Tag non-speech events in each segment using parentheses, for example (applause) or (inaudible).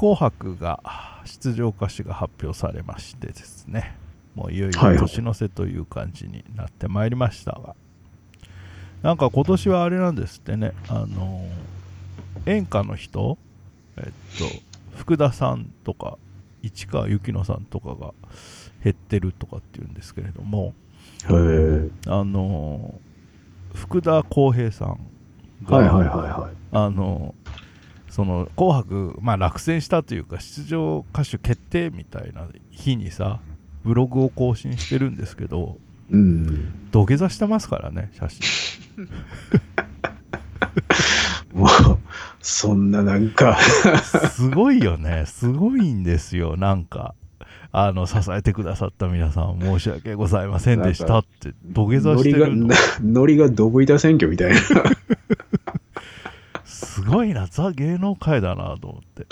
紅白が出場歌手が発表されましてですねもういよいよはい。年の瀬という感じになってまいりました。が、なんか今年はあれなんですってねあの演歌の人えっと福田さんとか市川由紀乃さんとかが減ってるとかっていうんですけれどもあの福田浩平さんが、はいはいはいはい。あのその「紅白」まあ、落選したというか出場歌手決定みたいな日にさブログを更新してるんですけどうん。土下座してますからね写真。(laughs) もう、そんななんか、すごいよね。すごいんですよ。なんかあの支えてくださった皆さん申し訳ございませんでしたって土下座ノリが、してるの。なノリがドブ板選挙みたいな。すごいなザ芸能界だなと思って。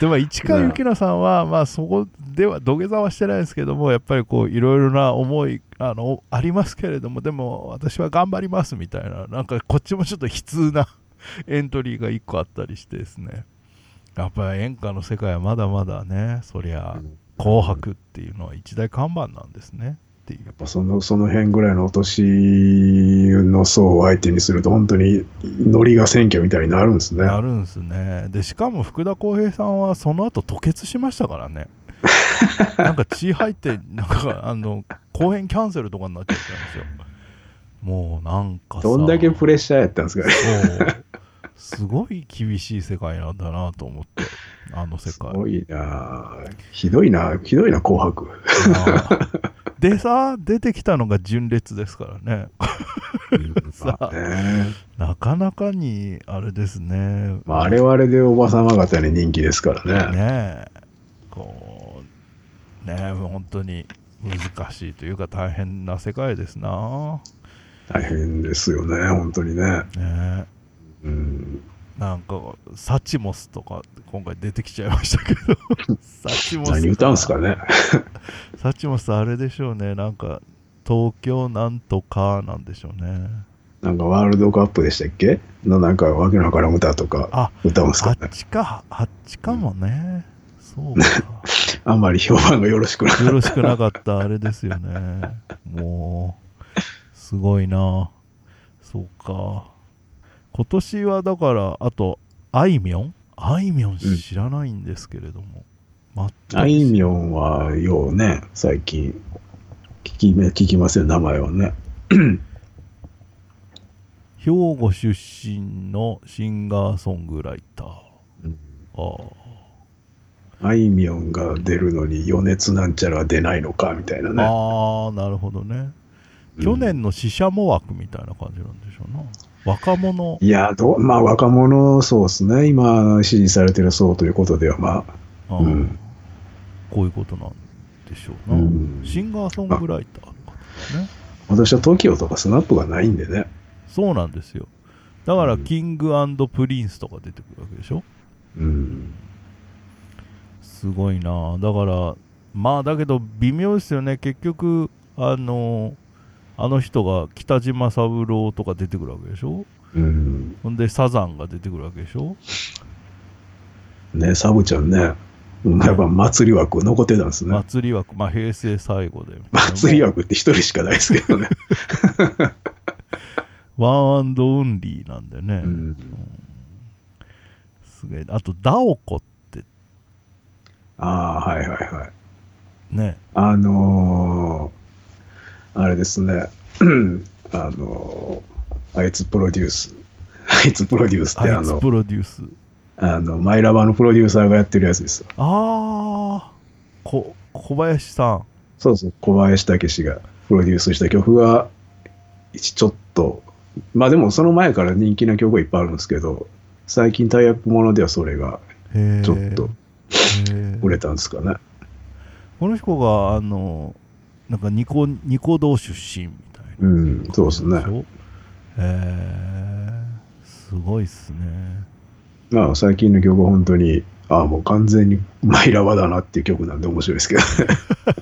でも市川由紀乃さんは、まあそこでは土下座はしてないですけどもやっぱりこういろいろな思いあのありますけれどもでも私は頑張りますみたいななんかこっちもちょっと悲痛なエントリーが1個あったりしてですね。やっぱり演歌の世界はまだまだねそりゃ「紅白」っていうのは一大看板なんですねっていうやっぱその、その辺ぐらいのお年の層を相手にすると、本当にノリが選挙みたいになるんですね。あるんですねでしかも福田浩平さんはその後吐血しましたからね (laughs) なんか血入ってなんかあの公演キャンセルとかになっちゃったんですよもうなんかさどんだけプレッシャーやったんですかね。すごい厳しい世界なんだなと思ってあの世界すごいなひどいなひどいな、紅白。(laughs) でさ出てきたのが純烈ですからね。さあね。なかなかにあれですね。まあ、あれはあれでおばさま方に人気ですからね。ねえ。こうねえ本当に難しいというか大変な世界ですな。大変ですよね、本当にね。ねえ。うん、なんかサチモスとか今回出てきちゃいましたけど (laughs) サチモス何歌うんすかね。(laughs) サチモスあれでしょうねなんか東京なんとかなんでしょうねなんかワールドカップでしたっけ？のなんかわけのわからん歌とかあ歌うんすあかね。っちかあっちかもねそうか (laughs) あんまり評判がよろしくない。よろしくなかったあれですよね。もう、すごいな。そうか。今年はだから、あと、あいみょん？あいみょん知らないんですけれども。全くあいみょんはようね、最近聞きめ聞きますよ、名前はね。(clears throat) 兵庫出身のシンガーソングライター。うんああいみょんが出るのに余熱なんちゃらは出ないのかみたいなあ、ね。あーなるほどね。去年の死者も枠みたいな感じなんでしょうな。若者。いやどう、まあ若者そうですね、今支持されてる層ということでは、まあ、あーうんこういうことなんでしょうな。うんシンガーソングライターの方ですね。私は TOKIO とか SMAP がないんでね。そうなんですよ。だから、うん King & Prince とか出てくるわけでしょ？うん。すごいなだから、まあ、だけど、微妙ですよね。結局、あの、あの人が北島三郎とか出てくるわけでしょ？うん。ほんで、サザンが出てくるわけでしょ？ね、サブちゃんね、うんやっぱ祭り枠残ってたんですね。祭り枠、まあ、平成最後で。祭り枠って一人しかないですけどね。(laughs) ワンアンドオンリーなんでね。うんすげえ。あと、ダオコってああ、はいはいはい。ね。あのー、あれですね。(clears throat) あのー、あいつプロデュース。あいつプロデュースってあのあいつプ、ロデュース。あの、マイラバのプロデューサーがやってるやつですよ。ああ、こ、小林さん。そうそう、小林武史がプロデュースした曲が、一ちょっと、まあでもその前から人気な曲がいっぱいあるんですけど、最近タイアップものではそれが。ちょっと売れたんですかね。この人が、あの、なんかニコ、ニコ動出身みたいな。うん、そうですね。え。すごいっすね。まあ最近の曲は本当に、ああ、もう完全にマイラバだなっていう曲なんで面白いですけどね。(laughs)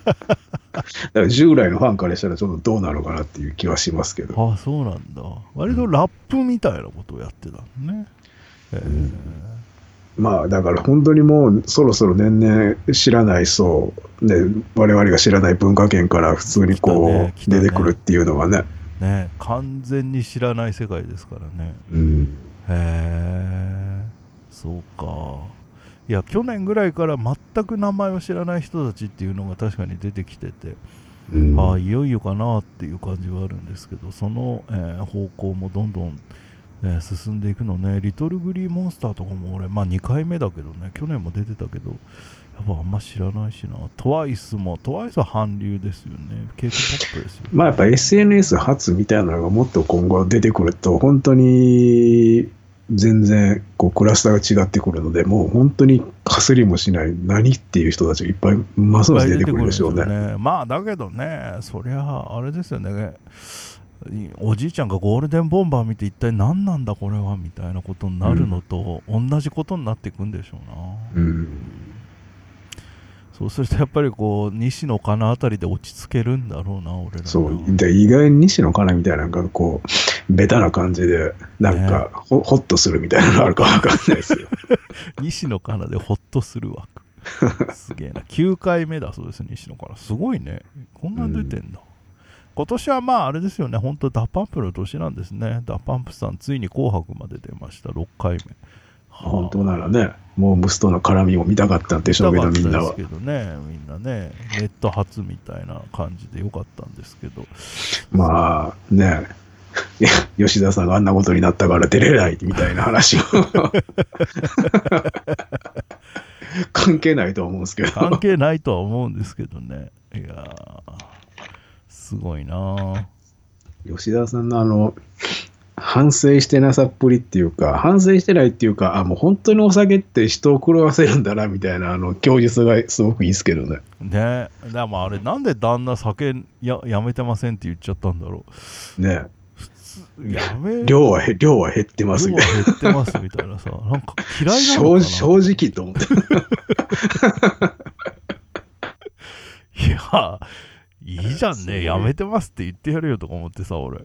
だから従来のファンからしたらちょっとどうなのかなっていう気はしますけど。ああ、そうなんだ。割とラップみたいなことをやってたのね。うんまあだから本当にもうそろそろ年々知らないそう、ね、我々が知らない文化圏から普通にこう出てくるっていうのがね。ね完全に知らない世界ですからね。うん。へえそうか。いや去年ぐらいから全く名前を知らない人たちっていうのが確かに出てきてて、うん。ああいよいよかなっていう感じはあるんですけどその、えー方向もどんどん、えー進んでいくのね。リトルグリーモンスターとかも俺まあ2回目だけどね。去年も出てたけどやっぱあんま知らないしな。トワイスもトワイスは韓流ですよね。K-POP ですよまあやっぱ SNS 発みたいなのがもっと今後出てくると本当に全然こうクラスターが違ってくるのでもう本当にかすりもしない何っていう人たちがいっぱいますます出てくるでしょうね。ね。まあだけどねそりゃあれですよねおじいちゃんがゴールデンボンバー見て一体何なんだこれはみたいなことになるのと同じことになっていくんでしょうな、うん。そうするとやっぱりこう西野カナあたりで落ち着けるんだろうな俺らな。そう。で意外に西野カナみたいなのがこうベタな感じでなんかほ,、ほっとするみたいなのあるかわかんないですよ。(laughs) 西野カナでホッとする枠。すげえな。9回目だそうです西野カナすごいね。こんなに出てんだ、今年はまああれですよね。本当 DA PUMP の年なんですね。 DA PUMP さんついに紅白まで出ました。6回目。本当ならねもう息子との絡みも見たかったんでしょうけどみんなは。ですけどね。みんなねネット初みたいな感じでよかったんですけど。まあね。吉田さんがあんなことになったから出れないみたいな話を (laughs) 関係ないと思うんですけど。関係ないとは思うんですけどね。いやーすごいな。あ吉田さんのあの反省してなさっぷりっていうか反省してないっていうかあもう本当にお酒って人を狂わせるんだなみたいなあの供述がすごくいいですけどね。ね。でもあれなんで旦那酒ややめてませんって言っちゃったんだろね。うやめ量はへ量は減ってますみ量たいは減ってますみたいなさ。(laughs) なんか嫌ないなのかな。正正直と思って。(laughs) いやいいじゃんねやめてますって言ってやるよとか思ってさ俺。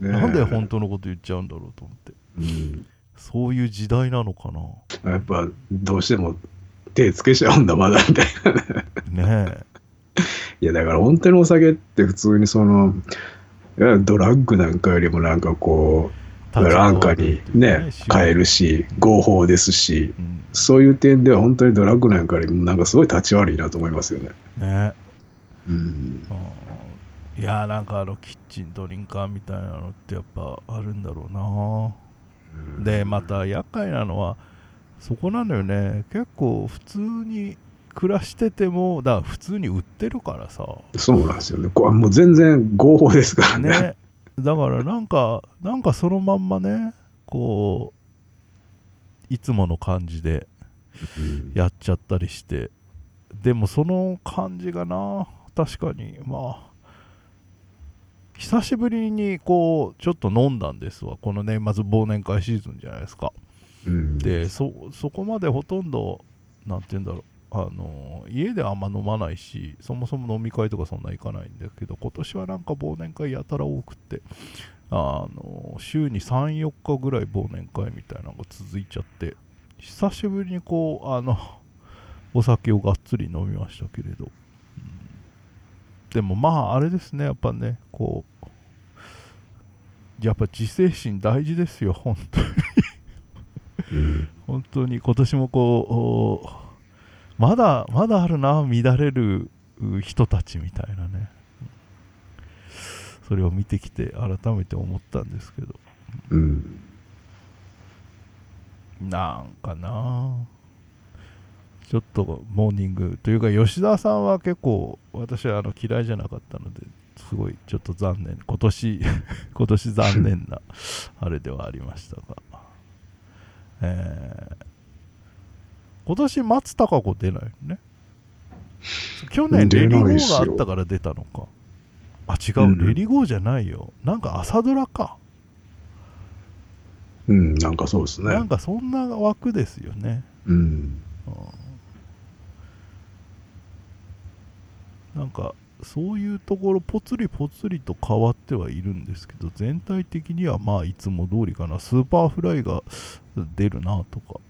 ねなんで本当のこと言っちゃうんだろうと思って。うん。そういう時代なのかな。やっぱどうしても手つけちゃうんだまだみたいなね。ねいやだから本当にお酒って普通にそのドラッグなんかよりもなんかこえう安価にね買えるし合法ですし。うん。そういう点では本当にドラッグなんかよりもなんかすごい立ち悪いなと思いますよね。ねうん、うんいやなんかあのキッチンドリンカーみたいなのってやっぱあるんだろうな。でまた厄介なのはそこなのよね。結構普通に暮らしててもだから普通に売ってるからさ。そうなんですよね。こうもう全然合法ですからね。ね。だからなんかなんかそのまんまねこういつもの感じでうん。やっちゃったりして。でもその感じがな確かにまあ久しぶりにこうちょっと飲んだんですわ。この年末忘年会シーズンじゃないですか。うん。でそそこまでほとんどなんて言うんだろう。あの家であんま飲まないしそもそも飲み会とかそんな行かないんだけど今年はなんか忘年会やたら多くってあの週に34日ぐらい忘年会みたいなのが続いちゃって久しぶりにこうあのお酒をがっつり飲みましたけれど、うんでもまああれですねやっぱねこうやっぱ自制心大事ですよ本当に。うん。本当に今年もこうおまだまだあるな乱れるう人たちみたいなね。うんそれを見てきて改めて思ったんですけど。うん。なんかなちょっとモーニングというか吉田さんは結構私はあの嫌いじゃなかったのですごいちょっと残念。今年 (laughs) 今年残念なあれではありましたが、えー今年松たか子出ないよね？去年レリゴーがあったから出たのか。あ違う、うんレリゴーじゃないよ。なんか朝ドラか。うん、なんかそうですね。なん。かそんな枠ですよね。うん。なんかそういうところぽつりぽつりと変わってはいるんですけど全体的にはまあいつも通りかな。 Superfly が出るなとか。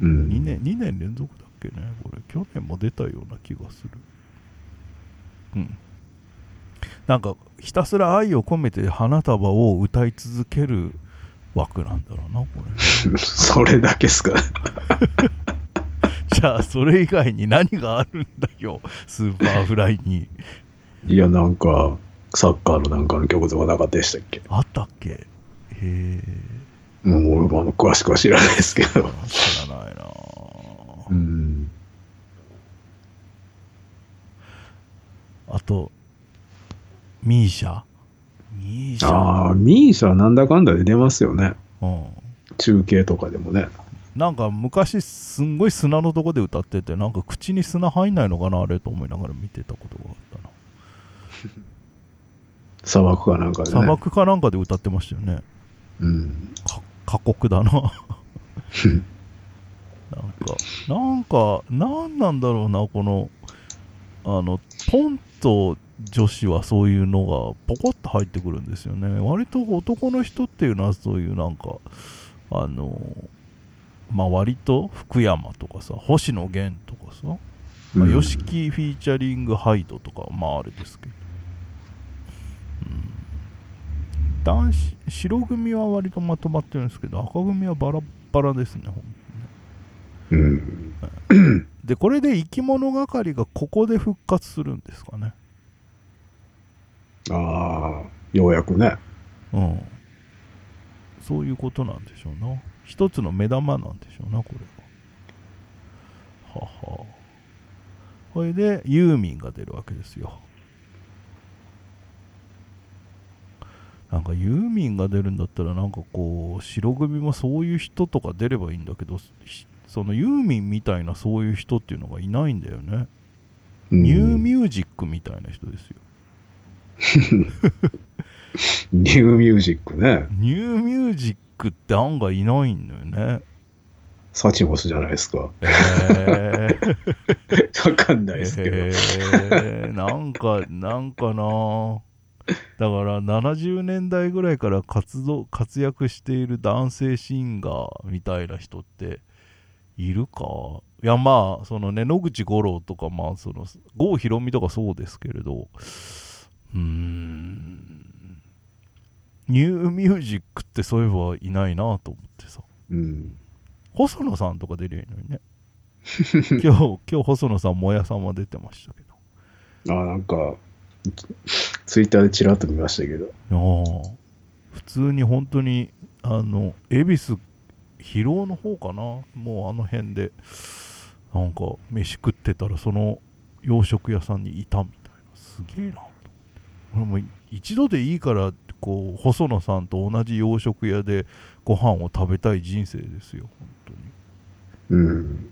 うん。2年 ,2 年連続だっけね。これ去年も出たような気がする。うん。なんかひたすら愛を込めて花束を歌い続ける枠なんだろうなこれ。(laughs) それだけっすか。(laughs) (laughs) じゃあそれ以外に何があるんだよ Superfly にいや、なんか、サッカーのなんかの曲とかなかったでしたっけ？あったっけ？へえもう俺も詳しくは知らないですけど。知らないなうん。あと MISIA？MISIA？ああ、 MISIA なんだかんだで出ますよね。うん中継とかでもね。なんか昔すんごい砂のとこで歌っててなんか口に砂入んないのかなあれと思いながら見てたことがあったな砂漠かなんかでね。砂漠かなんかで歌ってましたよねうん。か過酷だな (laughs) なんかなんかなんなんだろうなこのあのポンと女子はそういうのがポコッと入ってくるんですよね割と男の人っていうのはそういうなんかあのまあ割と福山とかさ星野源とかさまあ、うん。YOSHIKI フィーチャリングハイドとかはまああれですけど、うん、男子白組は割とまとまってるんですけど赤組はバラッバラですねほんうん。でこれで生き物係がここで復活するんですかね。ああ、ようやくね。うん。そういうことなんでしょうな一つの目玉なんでしょうなこれ。はは。はこれでユーミンが出るわけですよ。なんかユーミンが出るんだったらなんかこう白組もそういう人とか出ればいいんだけどしそのユーミンみたいなそういう人っていうのがいないんだよね、うん。ニューミュージックみたいな人ですよ (laughs) (laughs) ニューミュージックね。ニューミュージックって案外いないんだよねサチモスじゃないですか。えー (laughs) わかんないですけど。えーなんか、なんかなだから70年代ぐらいから活動活躍している男性シンガーみたいな人っているか？いやまあそのね野口五郎とかまあその郷ひろみとかそうですけれどうーん。ニューミュージックってそういえばいないなと思ってさ。うん。細野さんとか出るのにね。(laughs) 今日今日細野さんもやさんは出てましたけど。あなんか、ツイッターでちらっと見ましたけど。いやー。普通に本当にあの恵比寿広尾の方かな。もうあの辺でなんか飯食ってたらその洋食屋さんにいたみたいな。すげえなも一度でいいからこう細野さんと同じ洋食屋でご飯を食べたい人生ですよ本当に。うん。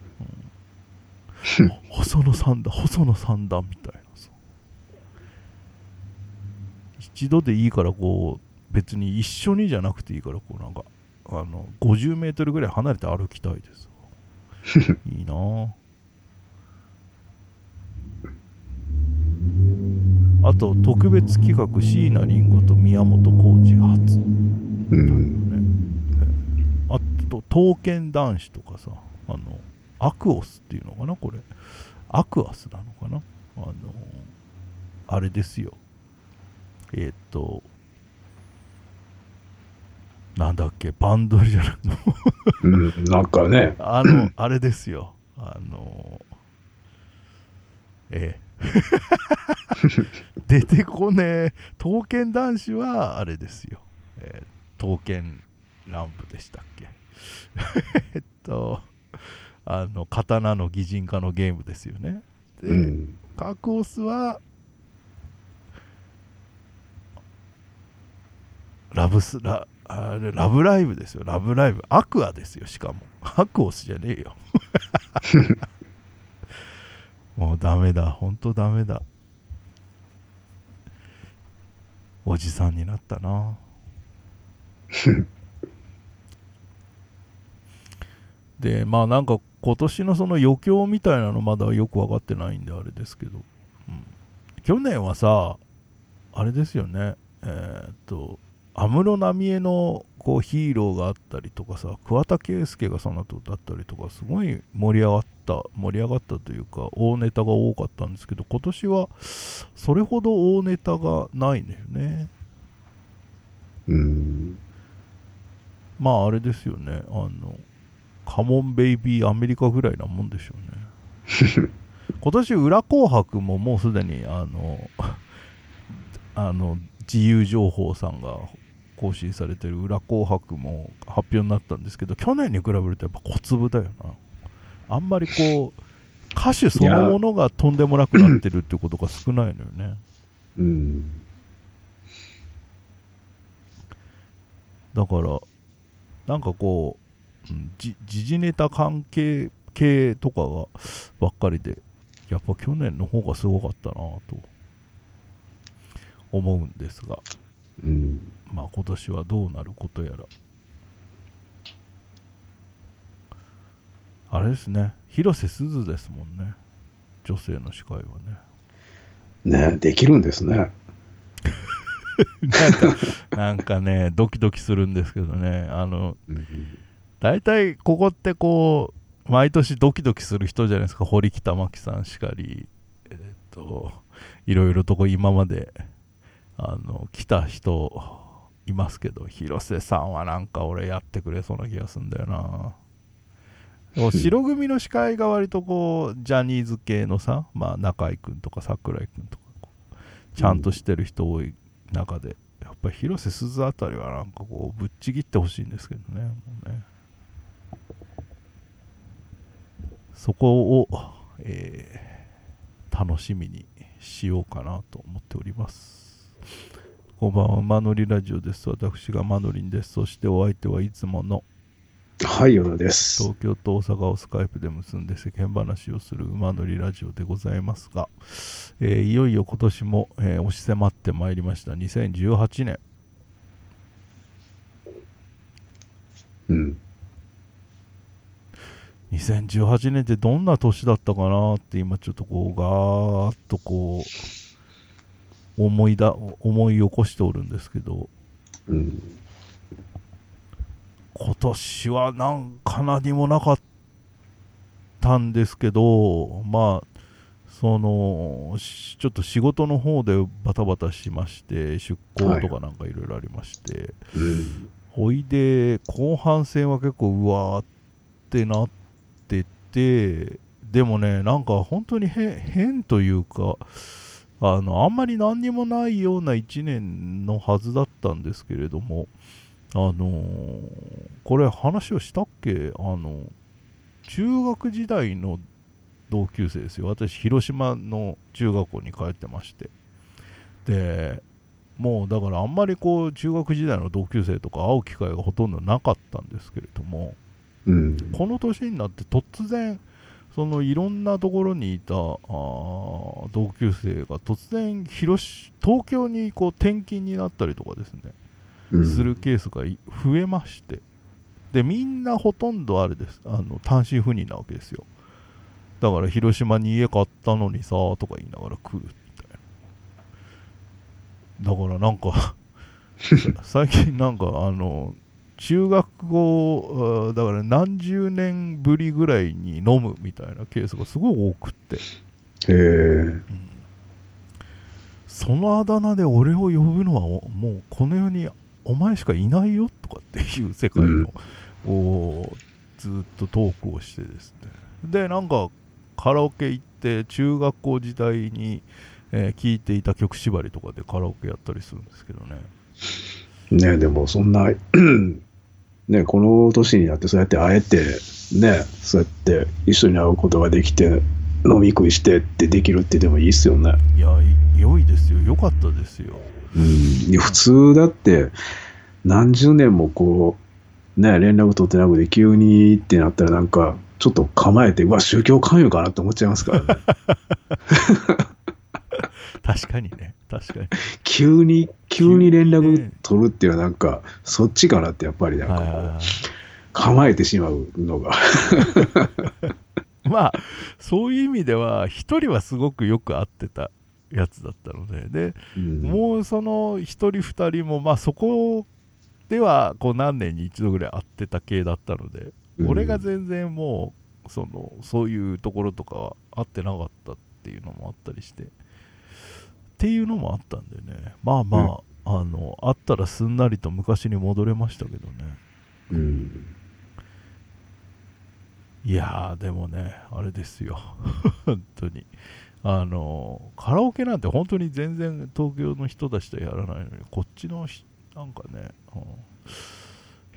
(laughs) 細野さんだ細野さんだみたいなさ。一度でいいからこう別に一緒にじゃなくていいからこうなんかあの50メートルぐらい離れて歩きたいです (laughs) いいなああと特別企画椎名林檎と宮本浩次が初。うん。あと刀剣男子とかさあのアクオスっていうのかなこれ。アクアスなのかな？あのあれですよ。えーっとなんだっけ？バンドじゃないの。うん。なんかね、あのあれですよ。あのええ (laughs) 出てこねえ。刀剣男子はあれですよ、えー刀剣乱舞でしたっけ。(laughs) えっとあの刀の擬人化のゲームですよね。で、うん。カクオスはラブスラあれラブライブですよ。ラブライブ。アクアですよしかも。アクオスじゃねえよ (laughs) もうダメだ。ほんとダメだ。おじさんになったな。(laughs) でまあなんか今年のその余興みたいなのまだよく分かってないんであれですけど、うん、去年はさあれですよね。えーっと安室奈美恵のこうヒーローがあったりとかさ桑田佳祐がその後だったりとかすごい盛り上がった盛り上がったというか大ネタが多かったんですけど今年はそれほど大ネタがないんだよね。うん。まああれですよね。あのカモンベイビーアメリカぐらいなもんでしょうね。(laughs) 今年裏紅白ももうすでにあのあの自由情報さんが更新されてる裏紅白も発表になったんですけど去年に比べるとやっぱ小粒だよなあんまりこう歌手そのものがとんでもなくなってるってことが少ないのよねうん。だからなんかこう、うんじ時事ネタ関係系とかがばっかりでやっぱ去年の方がすごかったなと思うんですがうん。まあ今年はどうなることやら。あれですね。広瀬すずですもんね。女性の司会はね。ねできるんですね。(laughs) なんかなんかねドキドキするんですけどね。あのうん。大体ここってこう毎年ドキドキする人じゃないですか。堀北真希さんしかりえーっといろいろとこう今まであの来た人いますけど広瀬さんはなんか俺やってくれそうな気がするんだよな。白組の司会が割とこうジャニーズ系のさ、まあ、中居君とか桜井君とかちゃんとしてる人多い中で、やっぱり広瀬すずあたりはなんかこうぶっちぎってほしいんですけどねね。そこを、えー楽しみにしようかなと思っておりますこんばんは。マノリラジオです。私がマノリンです。そしてお相手はいつものはい、ようです。東京と大阪をスカイプで結んで世間話をする馬乗りラジオでございますが、えーいよいよ今年も、えー押し迫ってまいりました。2018年。うん。2018年ってどんな年だったかなって今ちょっとこうガーッとこう思いだ思い起こしておるんですけどうん。今年はなんか何もなかったんですけどまあそのしちょっと仕事の方でバタバタしまして出向とかなんかいろいろありまして、うん。ほいで後半戦は結構うわーってなっててでもねなんか本当に変変というかあのあんまり何にもないような1年のはずだったんですけれどもあのーこれ話をしたっけ？あの中学時代の同級生ですよ。私広島の中学校に通ってまして。でもうだからあんまりこう中学時代の同級生とか会う機会がほとんどなかったんですけれどもうん。この年になって突然そのいろんなところにいたあー同級生が突然広し東京にこう転勤になったりとかですねうん。するケースがい増えましてでみんなほとんどあれです。あの単身赴任なわけですよ。だから広島に家買ったのにさとか言いながら来るみたいな。だからなんか (laughs) 最近なんかあの中学校あーだから何十年ぶりぐらいに飲むみたいなケースがすごい多くって。へえ。そのあだ名で俺を呼ぶのはおもうこの世にお前しかいないよとかっていう世界の、をずっとトークをしてですね。でなんかカラオケ行って中学校時代に、えー聴いていた曲縛りとかでカラオケやったりするんですけどね。ねでもそんな、ねこの年になってそうやって会えて、ねそうやって一緒に会うことができて、飲み食いしてってできるってでもいいっすよね。いやい良いですよ良かったですようん。普通だって、何十年もこう、ね連絡取ってなくて急にってなったらなんか、ちょっと構えて、うわ、宗教関与かなって思っちゃいますからね。(laughs) 確かにね。確かに。急に、急に連絡ね。取るっていうのはなんか、そっちかなってやっぱりなんか構えてしまうのが。(laughs) まあそういう意味では一人はすごくよく会ってたやつだったので。でうん。もうその1人2人もまあそこではこう何年に一度ぐらい会ってた系だったので、うん。俺が全然もうそのそういうところとかは会ってなかったっていうのもあったりしてっていうのもあったんでね。まあまあ、あの会ったらすんなりと昔に戻れましたけどね。うん。いやーでもねあれですよ。(laughs) 本当に。あのカラオケなんて本当に全然東京の人たちとやらないのにこっちのひなんかね、うん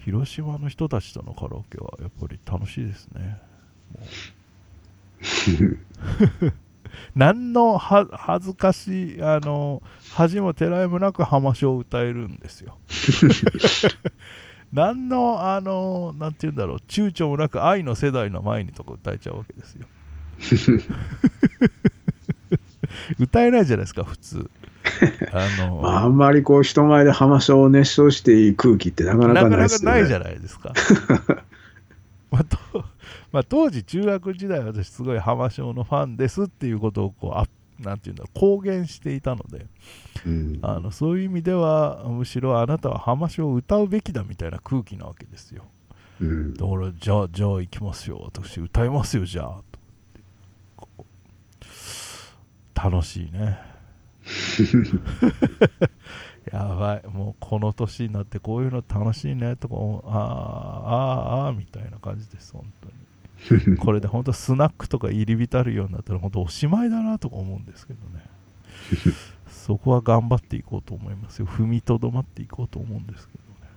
広島の人たちとのカラオケはやっぱり楽しいですね。もう (laughs) 何のは恥ずかしいあの恥もてらいもなく浜章を歌えるんですよ (laughs) 何のあのなんて言うんだろう躊躇もなく愛の世代の前にとか歌えちゃうわけですよ (laughs) 歌えないじゃないですか普通あの、(laughs) まあ、あんまりこう人前で浜章を熱唱していい空気ってなかななかかないですよね。なかないじゃないですか。まあとまあ、当時中学時代私すごい浜章のファンですっていうことをこうあなんていうんだ公言していたのでうん。あのそういう意味ではむしろあなたは浜章を歌うべきだみたいな空気なわけですよ。うん。だからじゃあじゃあ行きますよ。私歌いますよじゃあ。と楽しいね。(laughs) やばい。もうこの年になってこういうの楽しいねとかあーあーあーみたいな感じです本当に (laughs) これで本当スナックとか入り浸るようになったら本当おしまいだなとか思うんですけどね。そこは頑張っていこうと思いますよ。踏みとどまっていこうと思うんですけどね。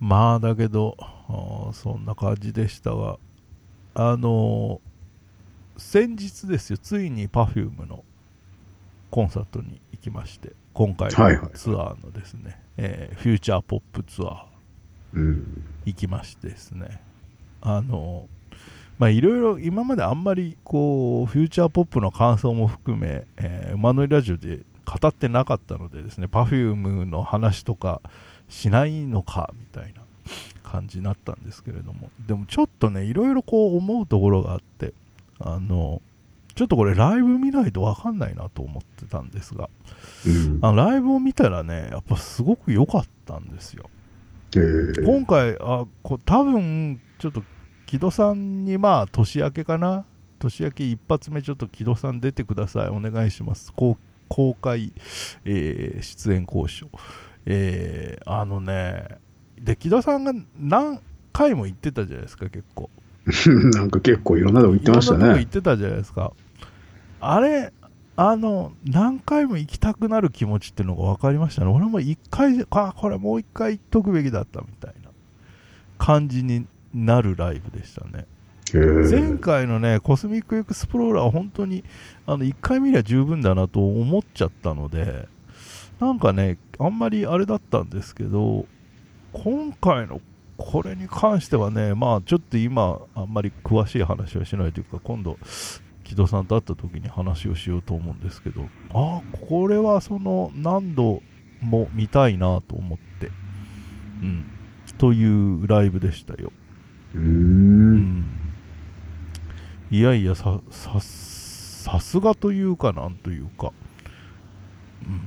まあだけどそんな感じでしたがあのー先日ですよついに Perfume のコンサートに行きまして今回はいはいのツアーのですね、えーフューチャーポップツアーうん。行きましてですねあのまあいろいろ今まであんまりこうフューチャーポップの感想も含め、えー馬乗りラジオで語ってなかったのでですね Perfume の話とかしないのかみたいな感じになったんですけれどもでもちょっとねいろいろこう思うところがあってあのちょっとこれライブ見ないと分かんないなと思ってたんですがうん。あのライブを見たらねやっぱすごく良かったんですよ。えー。今回あこ多分ちょっと木戸さんにまあ年明けかな？年明け一発目ちょっと木戸さん出てください。お願いします。公公開、えー出演交渉。えーあのねで木戸さんが何回も言ってたじゃないですか結構。(laughs) なんか結構いろんなとこ行ってましたね。いろんなとこ行。ってたじゃないですか。あれあの何回も行きたくなる気持ちっていうのが分かりましたね。俺も一回あこれもう一回行っとくべきだったみたいな感じになるライブでしたね。えー。前回のねコスミックエクスプローラーは本当にあの1回見りゃ十分だなと思っちゃったのでなんかねあんまりあれだったんですけど今回のこれに関してはねまあちょっと今あんまり詳しい話はしないというか今度木戸さんと会った時に話をしようと思うんですけどああこれはその何度も見たいなと思ってうんというライブでしたようん。ん。いやいやさささすがというかなんというか、うん、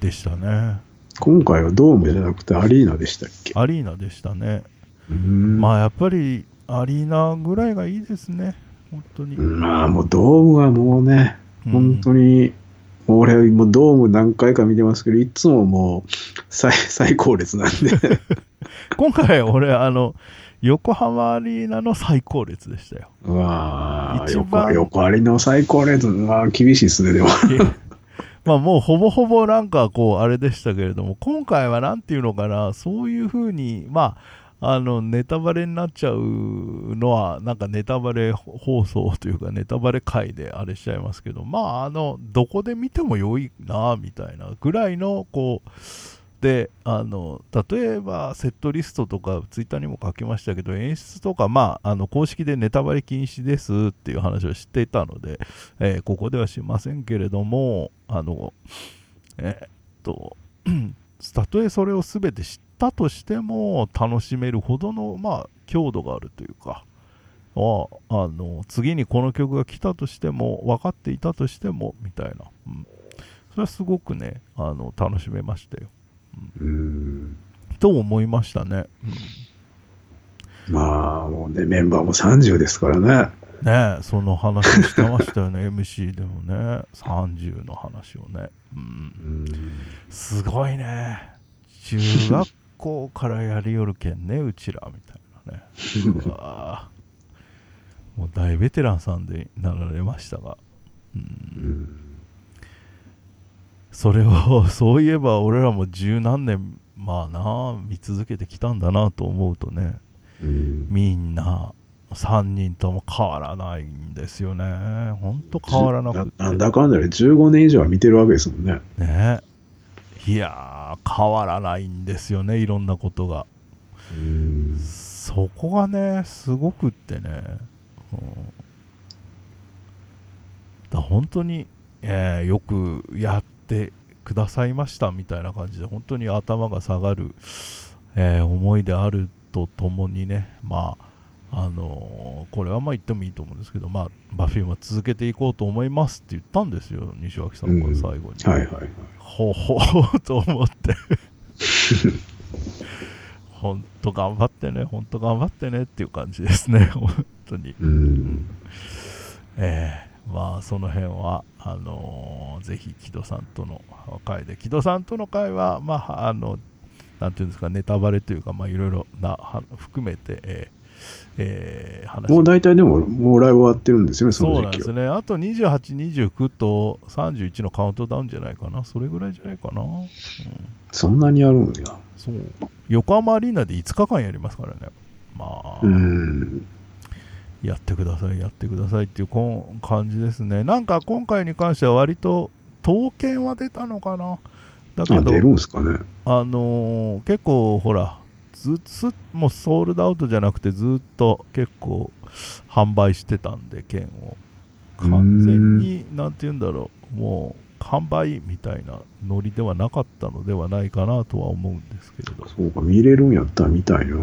でしたね。今回はドームじゃなくてアリーナでしたっけ？アリーナでしたね、うーん。まあやっぱりアリーナぐらいがいいですね本当に、まあもうドームはもうね、うん本当に、俺もうドーム何回か見てますけど、いつももう最 (laughs) 最高列なんで。(laughs) 今回俺あの横浜アリーナの最高列でしたようわあ、一番横横ありの最高列、まあ厳しいですね、でも。まあもうほぼほぼなんかこうあれでしたけれども今回はなんていうのかなそういうふうにまああのネタバレになっちゃうのはなんかネタバレ放送というかネタバレ回であれしちゃいますけどまああのどこで見ても良いなみたいなぐらいのこうであの例えばセットリストとかツイッターにも書きましたけど演出とかまああの公式でネタバレ禁止ですっていう話を知っていたのでえーここではしませんけれども、あの、えーっと、(clears throat) たとえそれを全て知ってたとしても楽しめるほどの、まあ、強度があるというか、ああの次にこの曲が来たとしても分かっていたとしてもみたいな、うん、それはすごくねあの楽しめましたよ、うん。と思いましたね、まあ、もうね、メンバーも30ですからね。うんねえその話してましたよね (laughs) MC でもね。30の話をね、うん、うん。すごいね。中学校からやりよるけんねうちらみたいなね。(laughs) もう大ベテランさんでなられましたが、うん。うん。それをそういえば俺らも十何年まあな見続けてきたんだなと思うとねうん。みんな3人とも変わらないんですよね。ほんと変わらなくってなんだかんだで15年以上は見てるわけですもんね。ね。いや変わらないんですよねいろんなことが。そこがねすごくってね、うん、だ本当に、えーよくやってくださいましたみたいな感じで本当に頭が下がる、えー思いであるとともにねまああのーこれはまあ言ってもいいと思うんですけど、まあ、バフィームは続けていこうと思いますって言ったんですよ西脇さんが最後に、はいはいはい。ほほうと思って (laughs) 本当頑張ってね本当頑張ってねっていう感じですね (laughs) 本当にうん。ええまあその辺はあのーぜひ木戸さんとの会で木戸さんとの会はまああのなんていうんですかネタバレというかまあいろいろなは含めてえーえー話。もう大体でも、もうライブ終わってるんですよね、そそうなんです。ね。あと28、29と31のカウントダウンじゃないかな。それぐらいじゃないかな、うん。そんなにやるんや。そう。横浜アリーナで5日間やりますからね。まあ、うん。やってくださいやってくださいっていうこん感じですね。なんか今回に関しては割と刀剣は出たのかな。だけあ、ど出るんですかね。あのー結構ほらずつもうソールドアウトじゃなくてずっと結構販売してたんで券を。完全になんて言うんだろう。もう販売みたいなノリではなかったのではないかなとは思うんですけれど。そうか、見れるんやったら見たいな。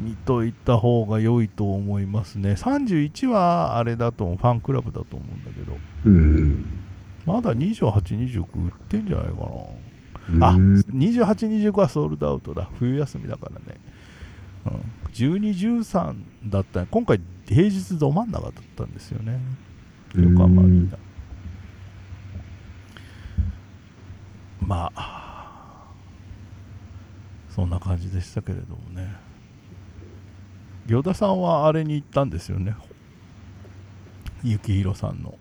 見といた方が良いと思いますね。31はあれだと思うファンクラブだと思うんだけど。うん。まだ2829売ってんじゃないかなあうん28、25はソールドアウトだ。冬休みだからね。うん、12、13だった今回平日ど真ん中だったんですよね。横浜アリーナ。まあ、そんな感じでしたけれどもね。行田さんはあれに行ったんですよね。幸宏さんの。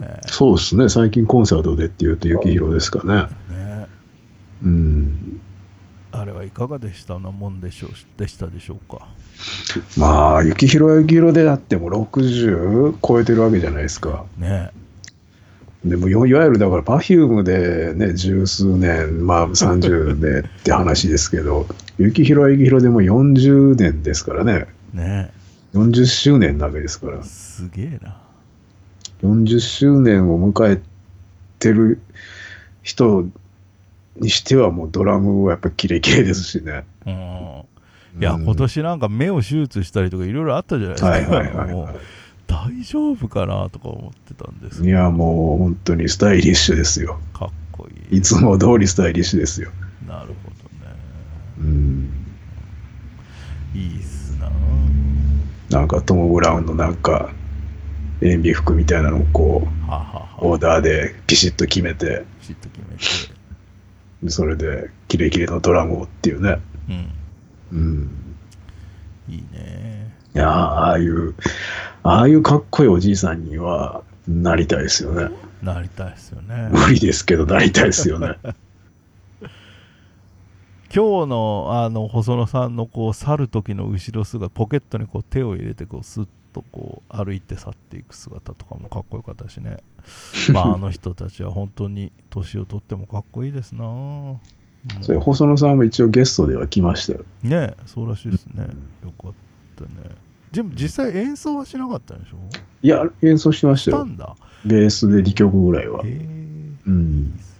えそうですね、最近コンサートでっていうと、幸宏ですかね。ーねうん。あれはいかがでしたなもんでしょうでしたでしょうか？まあ、幸宏は幸宏であっても60超えてるわけじゃないですか。ねでも、いわゆるだから、パフュームでね、十数年、まあ30でって話ですけど、幸宏は幸宏でも40年ですからね、ね40周年なわけですから、すげえな。40周年を迎えてる人にしては、もうドラムはやっぱキレキレですしね。うん。いや、うん今年なんか目を手術したりとかいろいろあったじゃないですか。はいはいはいは大丈夫かなとか思ってたんですい。や、もう本当にスタイリッシュですよ。かっこいい。いつも通りスタイリッシュですよ。なるほどね。うん。いいっすな。なんかトム・ブラウンのなんか、塩ビ服みたいなのをこう、オは。ーダーでピシッと決めて、ピシッと決めて。それでキレキレのドラムをっていうね。うん。うん。いいね。いやーああいう、ああいうかっこいいおじいさんにはなりたいですよね。なりたいですよね。無理ですけど、なりたいですよね。(laughs) 今日のあの細野さんのこう去る時の後ろ姿ポケットにこう手を入れてこうスッとこう歩いて去っていく姿とかもかっこよかったしね。(laughs) まああの人たちは本当に年を取ってもかっこいいですな。うん。それ、細野さんも一応ゲストでは来ましたよ。ねそうらしいですね。よかったね。でも実際演奏はしなかったんでしょ？いや、演奏してましよ。したたんだ。ベースで2曲ぐらいは。へ。え。ういいんで。す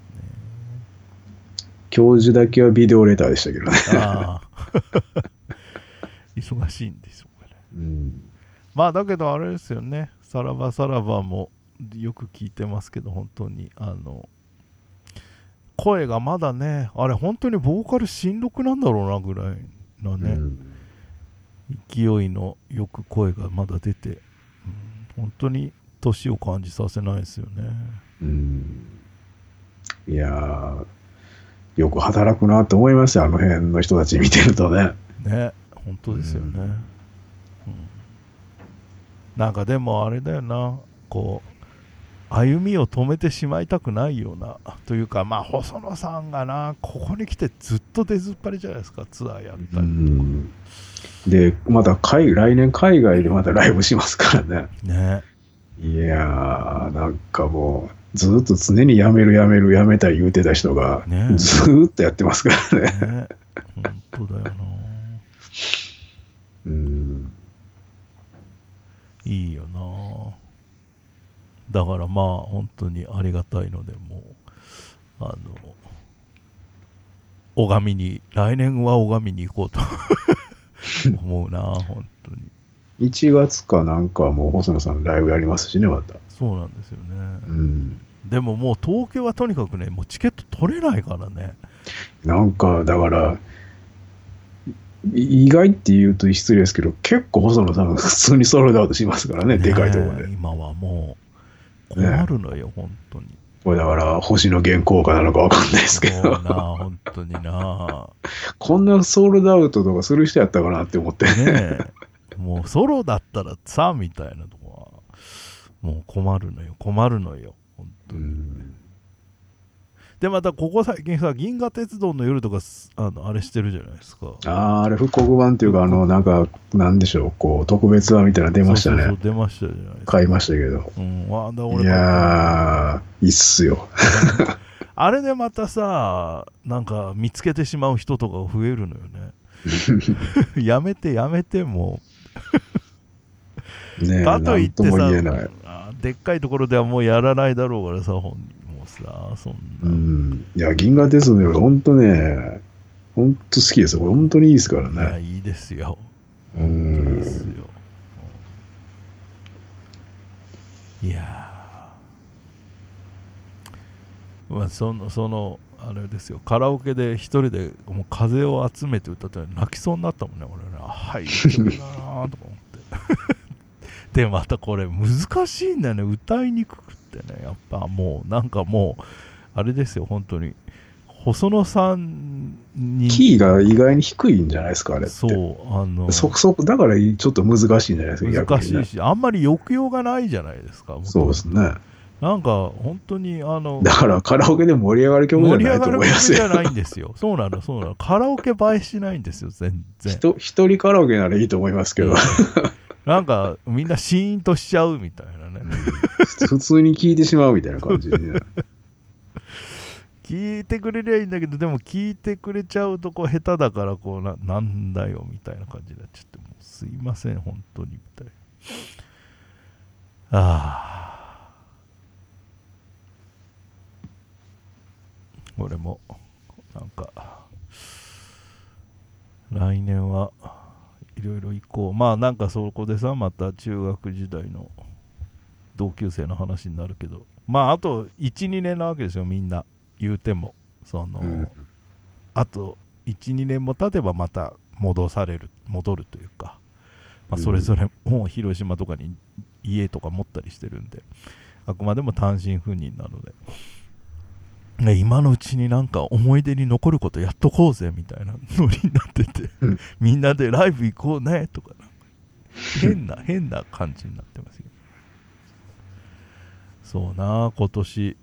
教授だけはビデオレターでしたけどね。ねああ。(laughs) 忙しいんでしょうかねうん。まあだけどあれですよね。さらばさらばもよく聞いてますけど本当に。あの声がまだねあれ本当にボーカル新録なんだろうなぐらいのね、うん。勢いのよく声がまだ出て、うん本当に年を感じさせないですよね。うん。いやー、よく働くなと思いますよ、あの辺の人たち見てるとね。ね本当ですよね、うんうんなんかでもあれだよなこう歩みを止めてしまいたくないようなというかまあ細野さんがなここに来てずっと出ずっぱりじゃないですかツアーやったうりん。で、また海来年海外でまたライブしますからね。ねいやー、なんかもう、ずーっと常にやめるやめるやめたい言うてた人が、ねずーっとやってますからね。ね本当だよなうん。いいよな。だからまあ本当にありがたいのでもうあの拝みに来年は拝みに行こうと。(laughs) 思うな本当に。1月かなんかはもう細野さんライブやりますしね、また。そうなんですよね、うん。でももう東京はとにかくねもうチケット取れないからね。なんか、だから、い意外って言うと失礼ですけど、結構細野さん普通にソールドアウトしますからね、でかいところで。ね今はもう困るのよ、本当に。これだから、星の原稿かなのかわかんないですけど、な本当にな。(laughs) こんなソールドアウトとかする人やったかなって思って。ねえもうソロだったらさみたいなとこはもう困るのよ困るのよ本当に。うんでまたここ最近さ銀河鉄道の夜とかすあのあれしてるじゃないですか。ああ、あれ、復刻版っていうか、あの、なん。か、なんでしょう、こう、特別版みたいなの出ましたね。出ましたじゃないですか買いましたけど。うんわだい俺やー、いいっすよ。(laughs) あれでまたさなんか見つけてしまう人とか増えるのよね。(laughs) やめてやめてもねえ、うかといってさも言えない。あでっかいところではもうやらないだろうからさ本人もさそんうな、ん。いや、銀河鉄道の夜、ほんとね、ほんと好きですよ。これ、ほんとにいいですからいやね。いいですよ。ういいんで。すよ。いやー。まあそのそのあれですよ。カラオケで一人でもう風を集めて歌って泣きそうになったもんね俺ね。あはいいい曲だなーとか思って。(laughs) でまたこれ難しいんだよね。歌いにくくってねやっぱもうなんかもうあれですよ本当に細野さんにキーが意外に低いんじゃないですか、あれって。そうあのそそだからちょっと難しいんじゃないですか、難しいし、あんまり抑揚がないじゃないですか。そうですね。なんか、本当に、あの、だからカラオケで盛り上がる曲じゃないと盛り上がる思いますよ。曲じゃないんですよ。そうなの、そうなの。カラオケ映えしないんですよ、全然。人一人カラオケならいいと思いますけど、なんか、みんなシーンとしちゃうみたいなね。(laughs) 普通に聴いてしまうみたいな感じでね。(laughs) 聞いてくれりゃいいんだけど、でも聞いてくれちゃうと、こう、下手だから、こうな、なんだよ、みたいな感じになっちゃって、もう、すいません、本当に、みたいな。ああ。俺も、なんか、来年はいろいろ行こう。まあ、なんかそこでさ、また中学時代の同級生の話になるけど、まあ、あと1、2年なわけですよ、みんな。言うても。その、うんあと12年も経てばまた戻される戻るというか、まあ、うんそれぞれもう広島とかに家とか持ったりしてるんであくまでも単身赴任なので、ね、今のうちになんか思い出に残ることやっとこうぜみたいなノリになってて、うん。(laughs) みんなでライブ行こうねとかなんか変な (laughs) 変な感じになってますよ。そうな今年。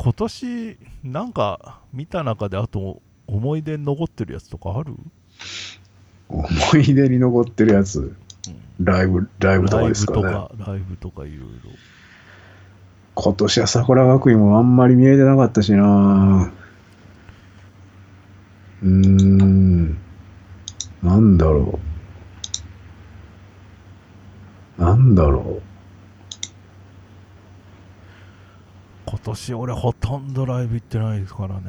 今年なんか見た中であと思い出に残ってるやつとかある、思い出に残ってるやつ、ライブ、ライブとかライですかね。ブとかライブとかいろいろ今年は桜学院もあんまり見えてなかったしなうーん。なんだろう。なんだろ今年俺ほとんどライブ行ってないですからね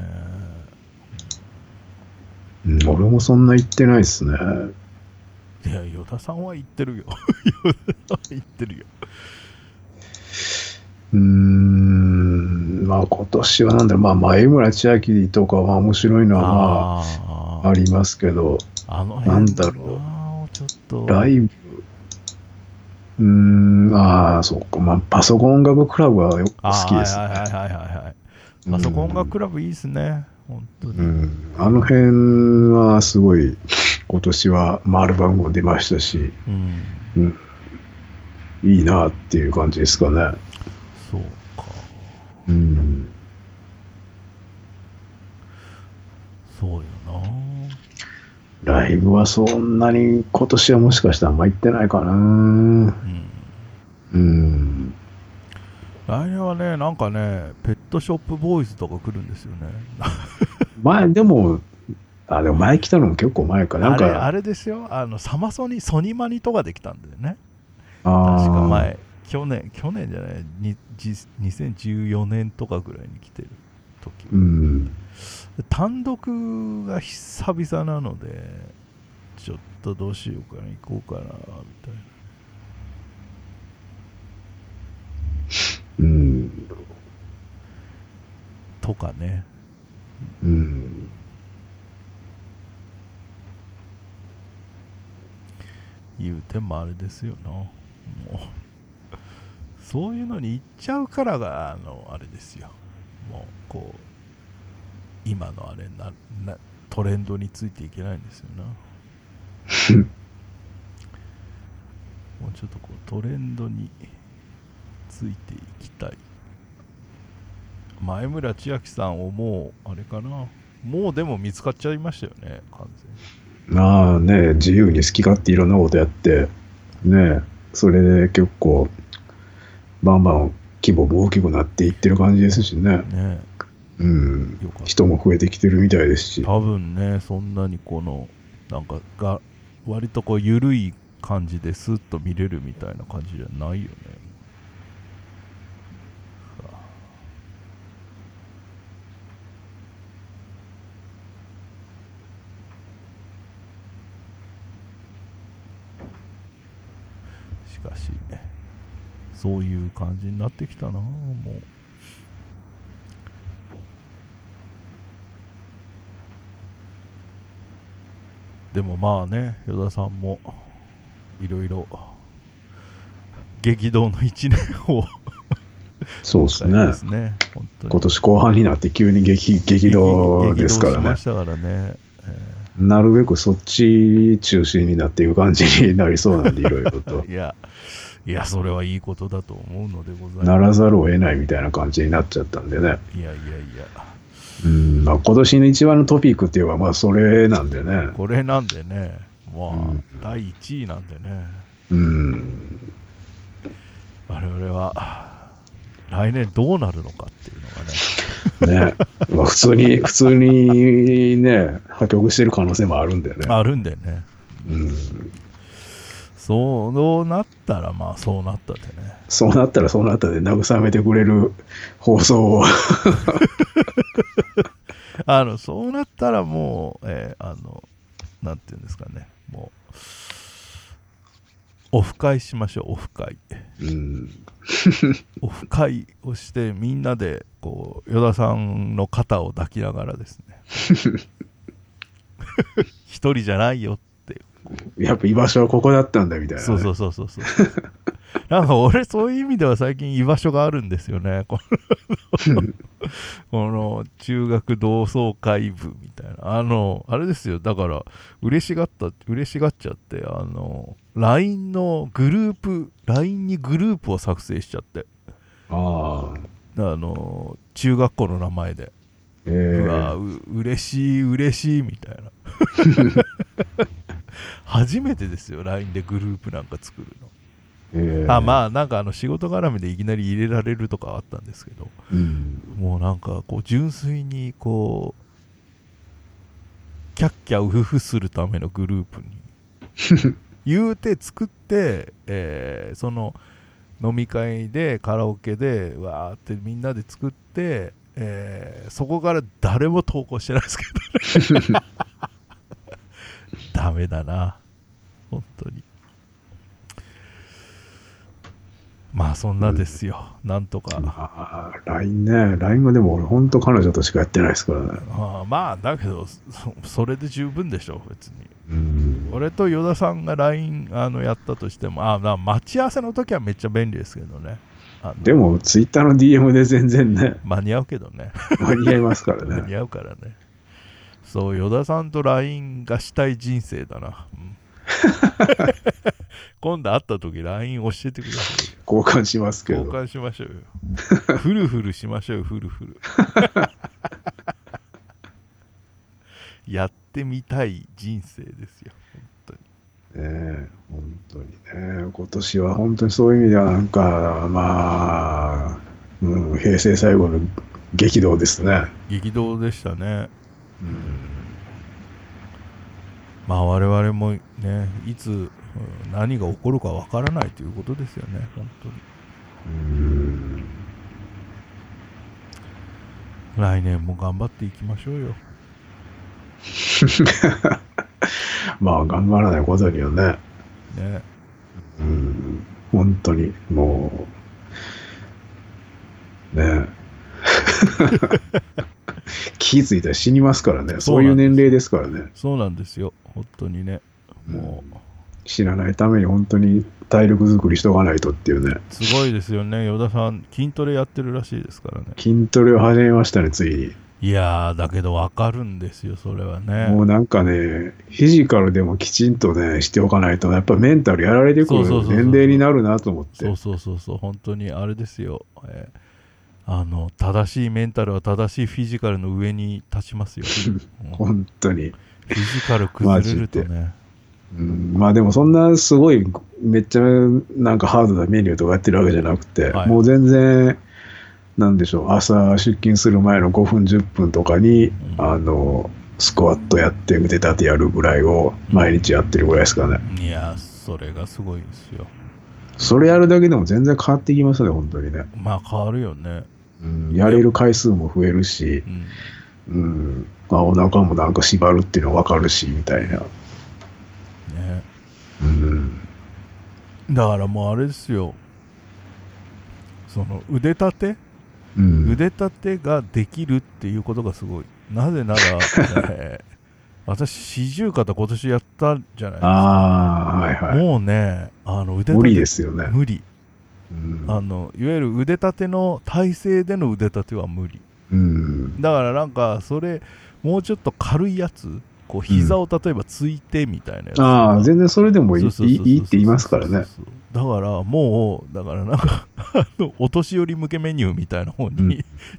うん、俺もそんな言ってないっすね。いや与田さんは言ってるよ (laughs) 与田さんは言ってるようーん、まあ今年はなんだろう、まあ前村千秋とかは面白いのはまあありますけど、あのな。ん辺だろう。ちょっと。ライブ、うーん、ああ、そうか、まあパソコン音楽クラブはよ好あきですね。はいはいはいはいはいパソコン音楽クラブいいですね。本当に、うん、あの辺はすごい今年はまあアルバムも出ましたし、うん。いいなっていう感じですかね。そうか。うん、そうよな。ライブはそんなに今年はもしかしたらあんま行ってないかな。うん。うん。来年はねなんかねペットショップボーイズとか来るんですよね。前、でも、あ、でも前来たのも結構前か。なんあれあか、れですよ。あのサマソニソニマニとかできたんだよね。あ確かー前去年去年じゃないにじ2014年とかぐらいに来てる時うん。単独が久々なのでちょっとどうしようかな行こうかなみたいなうん。とかねうん。言うてもあれですよなもうそういうのに行っちゃうからがあのあれですよ。もうこう今のあれななトレンドについていけないんですよな。(laughs) もうちょっとこうトレンドについていきたい。前村千秋さんをもうあれかな。もうでも見つかっちゃいましたよね完全に。まあね、自由に好き勝手いろんなことやって、ね、それで結構、バンバン規模も大きくなっていってる感じですしね。ねうん。人も増えてきてるみたいですし。多分ねそんなにこのなんかが割とこう緩い感じでスッと見れるみたいな感じじゃないよねさあしかしねそういう感じになってきたなもう。でもまあね与田さんもいろいろ激動の一年をそうですね。ですね今年後半になって急に激激動ですからね。らね、えなるべくそっち中心になっていく感じになりそうなんで、いろいろと。ー。(laughs) いやいやそれはいいことだと思うのでございなまらざるを得ないみたいな感じになっちゃったんでね。すいやいやいやうん、まあ今年の一番のトピックって言えば、まあそれなんでね。これなんでねまあ、うん第1位なんでねうん。我々は来年どうなるのかっていうのがねね。まあ普通に、(laughs) 普通にね、破局してる可能性もあるんでね。あるんでねうん。そうなったらまあそうなったでね。そうなったらそうなったで慰めてくれる放送を。(laughs) あのそうなったらもう、えーあのなんていうんですかね。もうオフ会しましょうオフ会。うん。オフ会をしてみんなでこう与田さんの肩を抱きながらですね。(laughs) 一人じゃないよってやっぱ居場所はここだったんだみたいなね、そうそうそうそうそう。(laughs) なんか俺そういう意味では最近居場所があるんですよね。このこの中学同窓会部みたいな。あのあれですよ。だから嬉しがった嬉しがっちゃってあの LINE のグループ LINE にグループを作成しちゃって。ああ。あの中学校の名前で、えうわー、う嬉しい嬉しいみたいな (laughs) 初めてですよ LINE でグループなんか作るの。え。ー、あまあなんかあの仕事絡みでいきなり入れられるとかあったんですけど。うん。もうなんかこう純粋にこうキャッキャウフフするためのグループに。(laughs) 言うて作って、えーその飲み会でカラオケでわーってみんなで作って、えーそこから誰も投稿してないですけどね (laughs) メだな本当にまあそんなですよ、なんとかああ、LINE ね。LINE はでも俺本当彼女としかやってないですからね。ああまあだけどそそれで十分でしょ別にうん。俺と与田さんが LINE あのやったとしてもあ待ち合わせの時はめっちゃ便利ですけどねでも、ツイッターの DM で全然ね、間に合うけどね間に合いますから間ね。(laughs) に合うからねそう与田さんと LINE がしたい人生だな、うん。(laughs) 今度会った時 LINE 教えてくださいよ。交換しますけ交ど。換しましょうよ。フルフルしましょうよフルフル。(laughs) やってみたい人生ですよ本当に。ねえ本当にね。今年は本当にそういう意味ではなんか、まあ、うん、平成最後の激動ですね。激動でしたねまあ我々もねいつうん何が起こるかわからないということですよね本当にうん。来年も頑張っていきましょうよ (laughs) まあ、頑張らないことにはね。ねうん。本当に、もう、ねえ (laughs) 気づいたら死にますからね。そういう年齢ですからね。そうなんですよ。本当にね。もう。知らないために本当に体力作りしとかないとっていうね。すごいですよね。与田さん筋トレやってるらしいですからね。筋トレを始めましたね、ついに。いやーだけどわかるんですよそれはね。もうなんかね、フィジカルでもきちんとね、しておかないと、やっぱメンタルやられてくる年齢になるなと思って。そうそうそうそう。本当にあれですよ、えーあの正しいメンタルは正しいフィジカルの上に立ちますよ、(laughs) うん。フ本当に。ィジカル崩れるとね。うん、まあでもそんなすごいめっちゃなんかハードなメニューとかやってるわけじゃなくて、はい。もう全然なんでしょう。朝出勤する前の5分10分とかに、うん。あのスクワットやって腕立てやるぐらいを毎日やってるぐらいですかね、いやそれがすごいですよ。それやるだけでも全然変わってきますね本当にね、まあ変わるよねうん、やれる回数も増えるしう、ん。うんまあ、お腹もなんか縛るっていうの分かるしみたいな、ね。うん、だからもうあれですよ。その腕立て？うん、腕立てができるっていうことがすごい。なぜなら、(laughs) えー私四十肩今年やったじゃないですか。ああはいはい。もうねあの腕立て無理ですよね、無理。うんあのいわゆる腕立ての体勢での腕立ては無理。うん。だからなんかそれもうちょっと軽いやつこう膝を例えばついてみたいなやつ、ああ、全然それでもいいって言いますからね。だからもうだからなんか (laughs) お年寄り向けメニューみたいな方に、うん。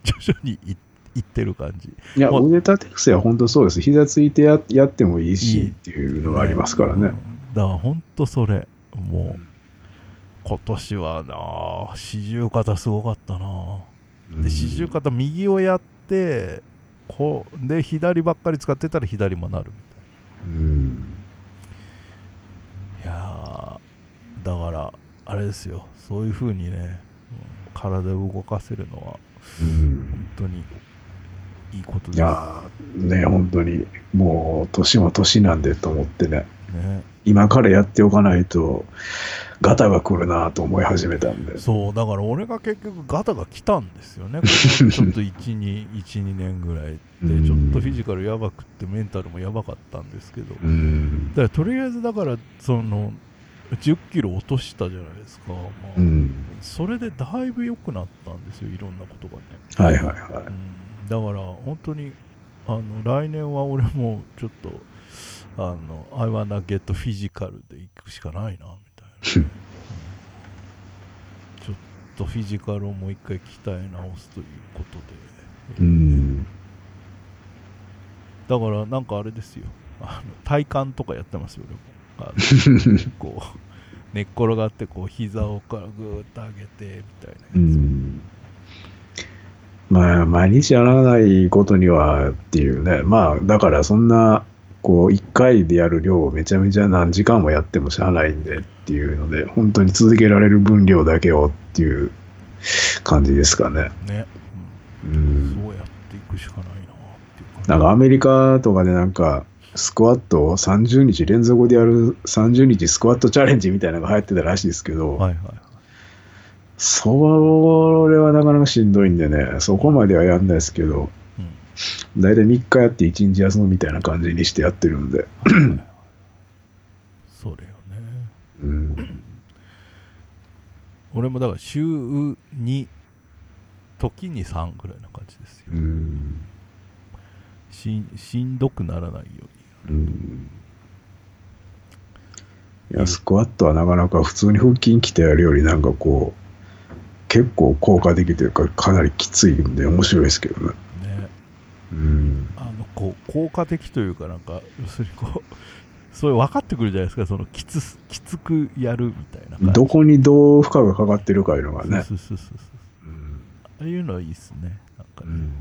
徐々にいいってる感じ。いや、もう腕立て伏せは本当そうです。膝ついてややってもいいいいしっていうのがありますからね。うん。だから本当それ。もう今年はな四十肩すごかったなうん。で四十肩右をやってこうで左ばっかり使ってたら左もなるうん。いやーだからあれですよ。そういう風にね、うん体を動かせるのはうん。本当にいいことです。いやーね、本当に、もう、年も年なんでと思ってね、ね。今からやっておかないと、ガタが来るなと思い始めたんで。そうだから俺が結局ガタが来たんですよね。(laughs) ちょっと12年ぐらいでちょっとフィジカルやばくってメンタルもやばかったんですけど。うん。だからとりあえずだからその10キロ落としたじゃないですか、まあうん。それでだいぶ良くなったんですよいろんなことがね、はいはいはうん、だから本当にあの来年は俺もちょっとあの I wanna get physical で行くしかないなみちょっとフィジカルをもう一回鍛え直すということで、い。うん。だからなんかあれですよあの体幹とかやってますよ俺も (laughs) こう寝っ転がってこう膝をからぐーっと上げてみたいなやつ、うんまあ、毎日やらないことにはっていうね。まあ、だからそんな、こう、一回でやる量をめちゃめちゃ何時間もやってもしゃあないんでっていうので、本当に続けられる分量だけをっていう感じですかね。ね、ううんん。そうやっていくしかないなっていうなんかアメリカとかでなんか、スクワットを30日連続でやる30日スクワットチャレンジみたいなのが流行ってたらしいですけど、はいはい。それはなかなかしんどいんでね、そこまではやんないですけど、うん。だいたい3日やって1日休むみたいな感じにしてやってるんで、それよね。うん、俺もだから週2、時に3ぐらいな感じですよ。うん、しんしんどくならないように。うん。いや、スクワットはなかなか普通に腹筋鍛えるよりなんかこう、結構効果的というか、かなりきついんで面白いですけどね。あのこう効果的というかなんか要するにこう (laughs) そういう分かってくるじゃないですか。そのきつすきつくやるみたいな感じ。どこにどう負荷がかかってるかいうのがね。そうそうそうそうう。んああいうのはいいっすね。なんかね、うん。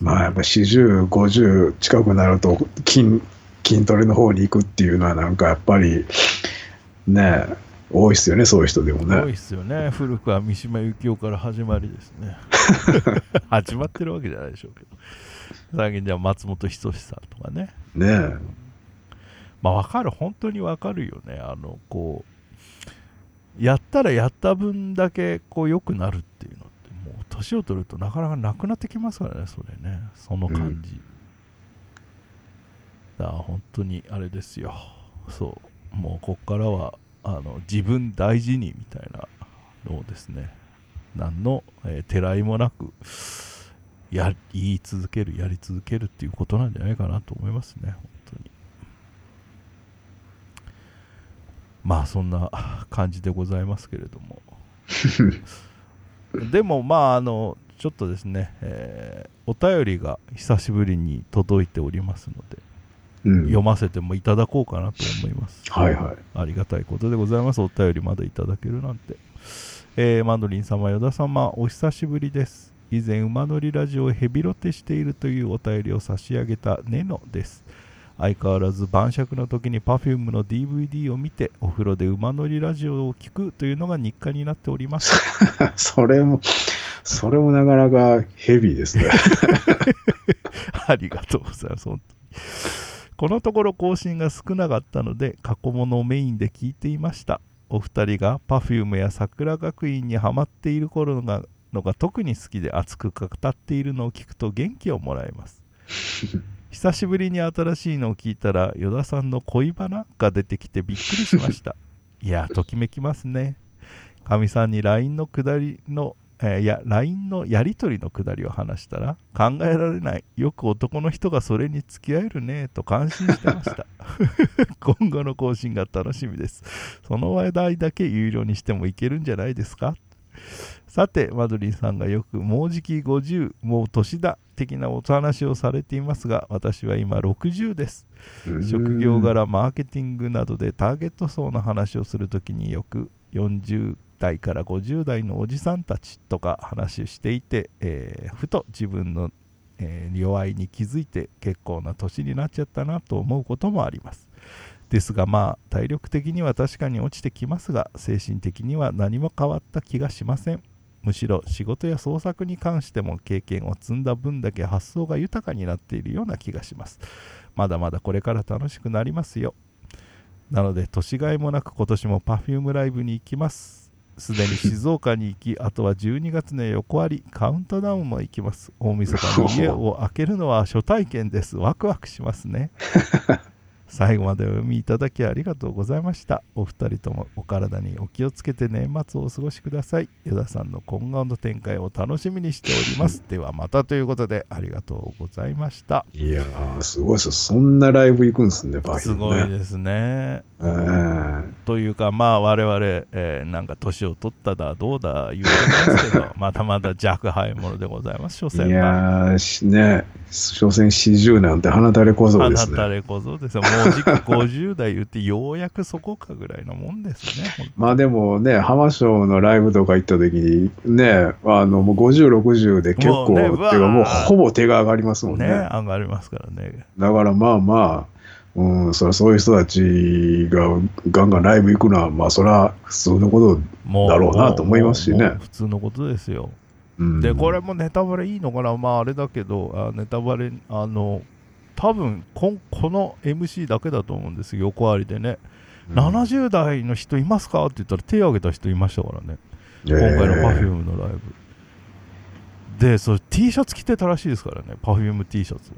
まあやっぱ40、50近くなると筋筋トレの方に行くっていうのはなんかやっぱりね多いっすよね、そういう人でもね。多いっすよね。古くは三島由紀夫から始まりですね。(laughs) 始まってるわけじゃないでしょうけど。最近じゃあ松本人志さんとかね。ねえ。まあ分かる本当に分かるよね。あのこうやったらやった分だけこう良くなるっていうのってもう年を取るとなかなかなくなってきますからねそれね。その感じ、だから本当にあれですよ。そう。もうこっからはあの自分大事にみたいなのをですね何の、えーてらいもなくや言い続けるやり続けるっていうことなんじゃないかなと思いますね本当にまあそんな感じでございますけれども (laughs) でもまああのちょっとですね、えーお便りが久しぶりに届いておりますので、うん。読ませてもいただこうかなと思いますはいはい。ありがたいことでございます。お便りまだいただけるなんて。えーマンドリン様、ヨダ様、お久しぶりです。以前、馬乗りラジオをヘビロテしているというお便りを差し上げたネノです。相変わらず晩酌の時に Perfume の DVD を見て、お風呂で馬乗りラジオを聞くというのが日課になっております。(laughs) それも、それもなかなかヘビーですね。(laughs) ありがとうございます。本当にこのところ更新が少なかったので過去物をメインで聞いていました。お二人が Perfume や桜学院にハマっている頃がのが特に好きで熱く語っているのを聞くと元気をもらえます。(laughs) 久しぶりに新しいのを聞いたら依田さんの恋バナが出てきてびっくりしました。いや、ときめきますね。かみさんに LINE の下りの、えーいや、LINE のやり取りの下りを話したら、考えられない。よく男の人がそれに付き合えるね、と感心してました。(laughs) 今後の更新が楽しみです。その話題だけ有料にしてもいけるんじゃないですかさて、マドリンさんがよく、もうじき50、もう年だ、的なお話をされていますが、私は今60です。職業柄マーケティングなどでターゲット層の話をするときによく40代から50代のおじさんたちとか話していて、えーふと自分の、えー弱いに気づいて結構な年になっちゃったなと思うこともありますですがまあ体力的には確かに落ちてきますが精神的には何も変わった気がしませんむしろ仕事や創作に関しても経験を積んだ分だけ発想が豊かになっているような気がしますまだまだこれから楽しくなりますよ。なので、年がいもなく今年も Perfume ライブに行きます。すでに静岡に行き、(laughs) あとは12月の横割り、カウントダウンも行きます。大晦日に家を開けるのは初体験です。ワクワクしますね。(laughs) 最後までお読みいただきありがとうございました。お二人ともお体にお気をつけて年末をお過ごしください。依田さんの今後の展開を楽しみにしております。(laughs) ではまたということでありがとうございました。いやー、すごいですよ。そんなライブ行くんですね、バすごいですね。えーというか、まあ、我々、えーなんか年を取っただ、どうだ言うてますけど、(laughs) まだまだ若輩者でございます、所い詮は。やー、しね、所詮40なんて鼻垂れ小僧あですね。なたれ小僧ですよ。もう時期50代言って、ようやくそこかぐらいのもんですね。まあでもね、浜松のライブとか行った時に、ね、あの、もう50、60で結構、ねてかうわーもうほぼ手が上がりますもんね。ね、上がりますからね。だからまあまあ、うん、そそういう人たちがガンガンライブ行くのは、まあそれは普通のこと、もうだろうなと思いますしね普通のことですよ。うん、で、これもネタバレいいのかな？まあ、あれだけど、あネタバレ、あの、多分こんこの MC だけだと思うんですよ。横ありでね、70代の人いますかって言ったら手を挙げた人いましたからね。今回の Perfume のライブ、でそれ T シャツ着てたらしいですからね。PerfumeT シャツ。を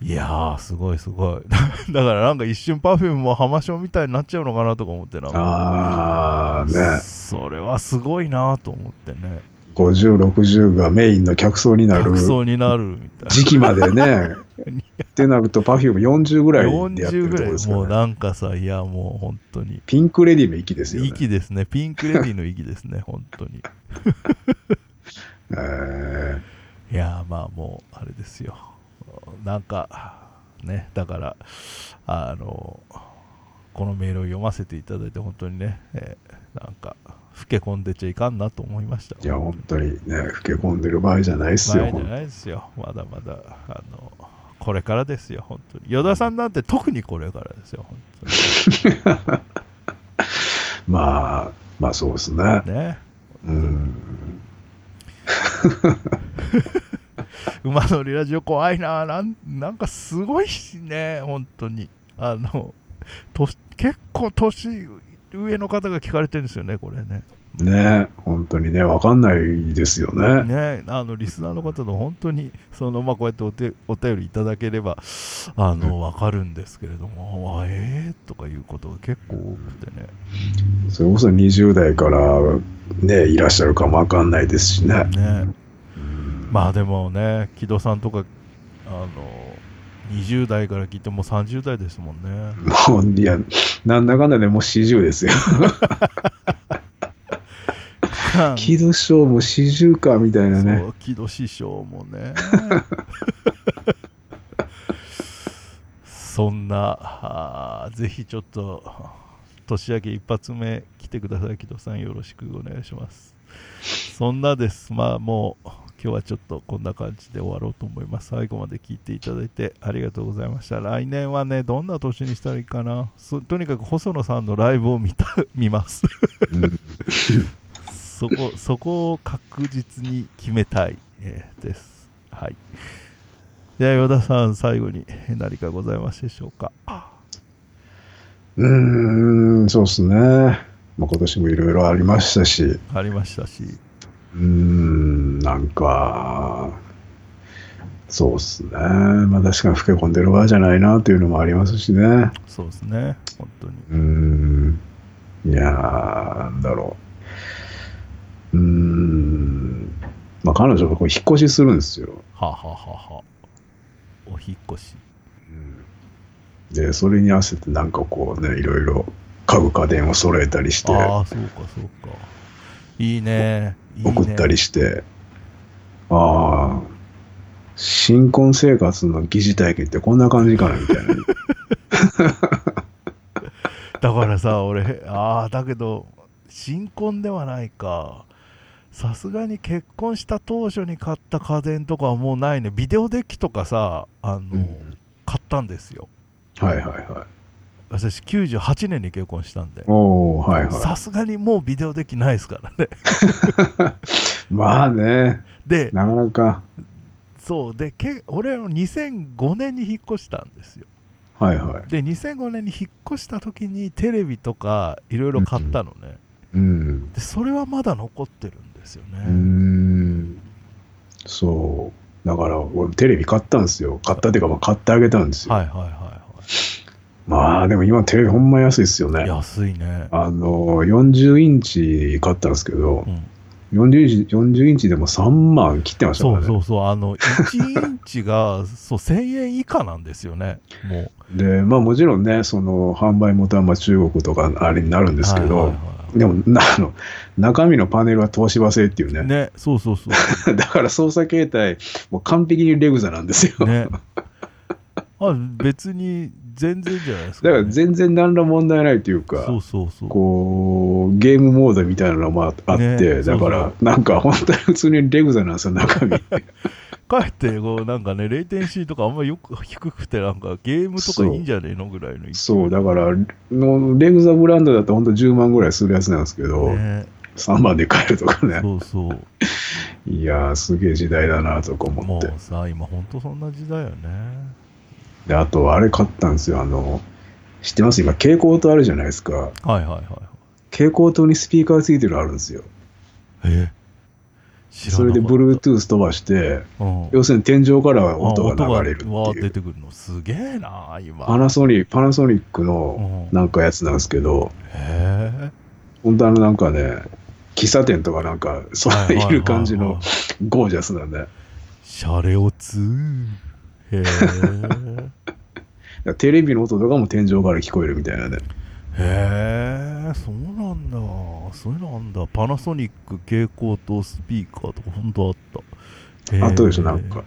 (laughs) いやーすごいすごい。(laughs) だからなんか一瞬 Perfume も浜章みたいになっちゃうのかなとか思ってな。ああね。それはすごいなと思ってね50、60がメインの客層になる客層になるみたいな。時期までね。(laughs) ってなると Perfume40 ぐらいでやって40るとこぐらいろですから、ね、もうなんかさいやもう本当に。ピンクレディの域ですよね。息ですね。ピンクレディの息ですね。(laughs) 本当に。えいやーまあもうあれですよ。なんかねだからあのこのメールを読ませていただいて本当にね、えーなんか老け込んでちゃいかんなと思いました。ーいや、本当にね、老け込んでる場合じゃないっすよ。前じゃないですよ。まだまだあのこれからですよ本当に。与田さんなんて特にこれからですよ本 (laughs) まあ、まあそうですね。当にね。うん。馬乗りラジオ怖いな。なんなんかすごいしね本当に。あのと結構年上の方が聞かれてるんですよねこれね。ね本当にね、わかんないですよね。ねあのリスナーの方の本当にそのまあこうやってお手お便りいただければあの分かるんですけれどもあえー、とかいうことが結構多くてね。それこそ20代からね、いらっしゃるかもわかんないですしね。ね。まあでもね木戸さんとかあの20代から聞いても30代ですもんね。もう、いや、なんだかんだでもう40ですよ。木戸賞も40かみたいなね。そ。う木戸師匠もね。(laughs) そんなぜひちょっと年明け一発目来てください木戸さん。よろしくお願いします。そんなです。まあもう今日はちょっとこんな感じで終わろうと思います最後まで聞いていただいてありがとうございました来年はねどんな年にしたらいいかなそとにかく細野さんのライブを見た見ますうんそこ、そこを確実に決めたい、えーです。はい。では、与田さん、最後に何かございますでしょうか？うーん、そうですね。まあ、今年もいろいろありましたし、うありましたし。ーん、なんか、そうですね。まあ確かに老け込んでる場合じゃないなというのもありますしね。そうですね。本当に。うーん。いやー、なんだろう。うーん。まあ彼女がこう引っ越しするんですよ。はあ、はあはあはあ、お引っ越し。で、それに合わせてなんかこうね、いろいろ家具家電を揃えたりして、ああ、そうか、そうか。いいね。いいね。送ったりして、ああ、新婚生活の疑似体験ってこんな感じかなみたいな。だからさ、俺、ああ、だけど、新婚ではないか。さすがに結婚した当初に買った家電とかはもうないね。ビデオデッキとかさ、あの、うん買ったんですよ。はいはいはい。私98年に結婚したんでさすがにもうビデオデッキないですからねい。(laughs) まあね、でなかなか、そうでけ俺は2005年に引っ越したんですよはいはい。で2005年に引っ越した時にテレビとかいろいろ買ったのね、うん。でそれはまだ残ってるんですよね、ん。そう。だから、俺テレビ買ったんですよ。買ったっていうか、まあ買ってあげたんですよ。はいはいはまあ、でも今テレビほんま安いですよね。安いねあの、40インチ買ったんですけどう、ん40インチ、40インチでも3万切ってましたからね。そうそうそうあの1インチが (laughs) そう1000円以下なんですよねもうで、まあもちろんね、その販売元はまあ中国とかあれになるんですけど、はいはいはでもなあの、中身のパネルは東芝製っていうね。いねそうそうそう (laughs) だから操作形態、もう完璧にレグザなんですよ。ね。あ別に全然じゃないですか、だから全然何ら問題ないというか、そうそうそう。こう、ゲームモードみたいなのもああって、ねだからなんか本当に普通にレグザなんですよ、中身。(laughs) かえってこうなんかね、レイテンシーとかあんまりよく低くて、なんかゲームとかいいんじゃねえのぐらいのそう、だから、のレグザブランドだと本当10万ぐらいするやつなんですけど、ね。3万で買えるとかね。そうそう。いやー、すげえ時代だなとか思って。もうさ、今ほんとそんな時代よね。で、あと、あれ買ったんですよ。あの、知ってます？今、蛍光灯あるじゃないですか。はいはいはいはい。蛍光灯にスピーカーついてるのあるんですよ。え？知らそれで Bluetooth 飛ばして、うん要するに天井からあ音が流れるっていう。出てくるのすげえな今パナソニック、パナソニックのうんなんかやつなんですけど、へえ本当あのなんかね、喫茶店とかなんか、そうはいう感じのゴージャスなんで。シャレオツへえテレビの音とかも天井から聞こえるみたいなね。へえそうなんだ。そういうのあんだ。パナソニック蛍光灯スピーカーとかほんとあった。あったでしょ、なんか。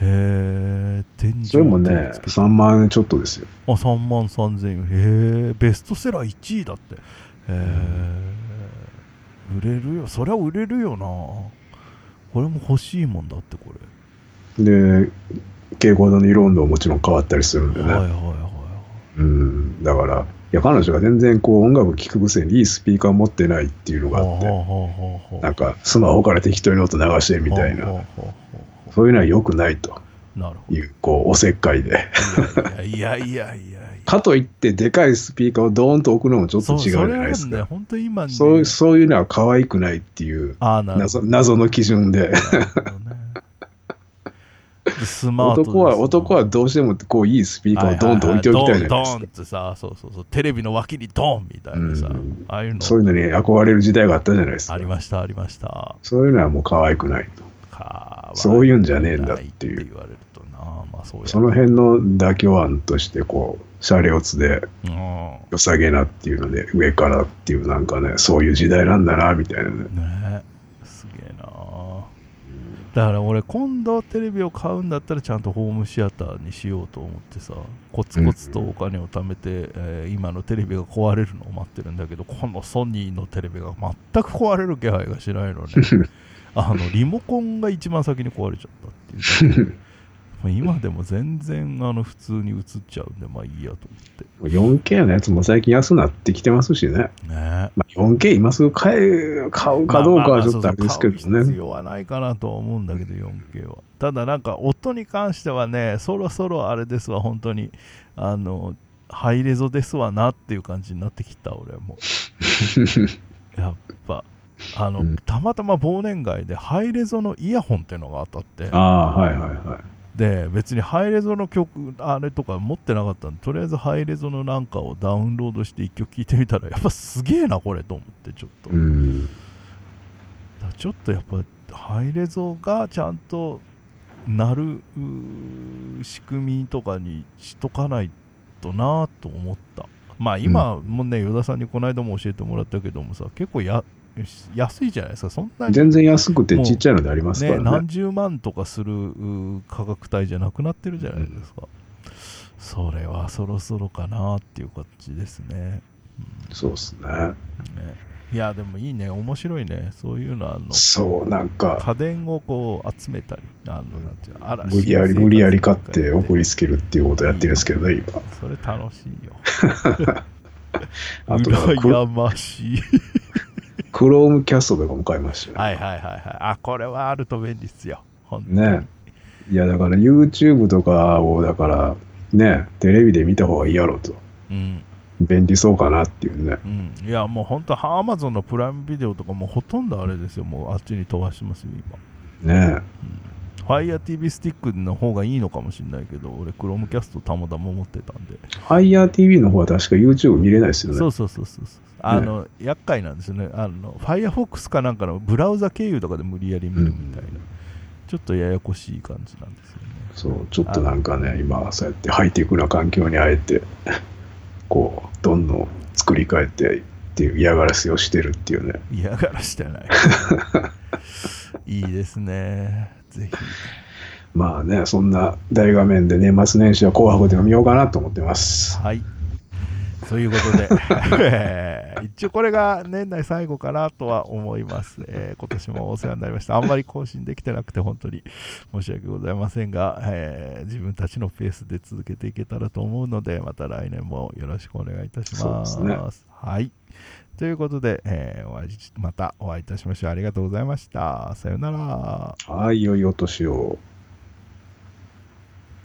へえ天井それもね、つけて。3万円ちょっとですよ。あ3万3000円。へえベストセラー1位だって。へえ売れるよ。そりゃ売れるよな。これも欲しいもんだってこれ。で、蛍光灯の色温度ももちろん変わったりするんでね。はいはいはいはうん。だから、いや、彼女が全然こう音楽聴くくせにいいスピーカー持ってないっていうのいがあって、なんかスマホから適当に音流してみたいな、そういうのは良くないという、こう、おせっかいで。いやいやいやかといって、でかいスピーカーをドーンと置くのもちょっと違うじゃそないですか。本当今ねそうそういうのは可愛くないっていう謎の基準で。スマート男は、男はどうしてもこういいスピーカーをドーンと置いておきたいじゃないですか。ドン。ってさそうそうそう。テレビの脇にドンみたいなさ、うん。ああいうの。そういうのに憧れる時代があったじゃないですか。あり。ましたありました。そういうのはもう可愛くないと。かそういうんじゃねえんだっていう。言われるとなまあそうやその辺の妥協案として、こう、シャレオツでうん。良さげなっていうので、上からっていうなんかね、そういう時代なんだな、みたいなね。ねだから俺今度テレビを買うんだったらちゃんとホームシアターにしようと思ってさコツコツとお金を貯めて、えー今のテレビが壊れるのを待ってるんだけどこのソニーのテレビが全く壊れる気配がしないのね。(laughs) あのリモコンが一番先に壊れちゃったっていう (laughs) まあ今でも全然あの普通に映っちゃうんでまあいいやと 4K のやつも最近安くなってきてますしね。思ってねまあ、4K 今すぐ買え、買うかどうかはちょっとあれですけどまあまあまあ必ね。要はないかなとは思うんだけど 4K は。ただなんか音に関してはねそろそろあれですわ本当に。あのハイレゾですわなっていう感じになってきた俺も。(laughs) やっぱ。あの、うん。たまたま忘年会でハイレゾのイヤホンっていうのが当たって。ああ、はいはいはい。で別にハイレゾの曲あれとか持ってなかったんでとりあえずハイレゾのなんかをダウンロードして一曲聴いてみたらやっぱすげえなこれと思ってちょっと、うん。だちょっとやっぱハイレゾがちゃんとなる仕組みとかにしとかないとなと思ったまあ今もね与田さんにこの間も教えてもらったけどもさ結構や安いじゃないですか。そんなに全然安くてちっちゃいのでありますかね、らね。何十万とかする価格帯じゃなくなってるじゃないですか、それはそろそろかなっていう感じですね。そうですね。ね。いやでもいいね。面白いね。そういうのあの。そう、なんか、家電をこう集めたりあのなんていうのあら無理やり、無理やり買って送りつけるっていうことをやってるんですけどね、今。それ楽しいよ。(laughs) あと羨ましい (laughs) (laughs) クロームキャストとかも買いましたよ。はいはいはいはい。あこれはあると便利っすよ。本当に。ね。いや、だから YouTube とかを、だから、ね、テレビで見た方がいいやろと。うん。便利そうかなっていうね。うん、いやもう本当アマゾンのプライムビデオとかもうほとんどあれですよ。もうあっちに飛ばしてますよ今。ね。FireTV スティックの方がいいのかもしれないけど俺 Chromecast たまたま持ってたんで、FireTV の方は確か YouTube 見れないですよね。そうそうそうそうそうあの、厄介なんですよね。あの Firefox かなんかのブラウザ経由とかで無理やり見るみたいな、ちょっとややこしい感じなんですよね。そう、ちょっとなんかね、今、そうやってハイテクな環境にあえて、こう、どんどん作り変えてっていう嫌がらせをしてるっていうね。嫌がらしてない。(laughs) いいですね。ぜひ。まあね、そんな大画面で年末年始は紅白でも見ようかなと思ってます。はい。そういうことで、えー一応これが年内最後かなとは思います。えー今年もお世話になりました。あんまり更新できてなくて本当に申し訳ございませんが、えー自分たちのペースで続けていけたらと思うので、また来年もよろしくお願いいたします。すはい。ということで、えーお会いしまたお会いいたしましょう。ありがとうございました。さようなら。はい、良いお年を。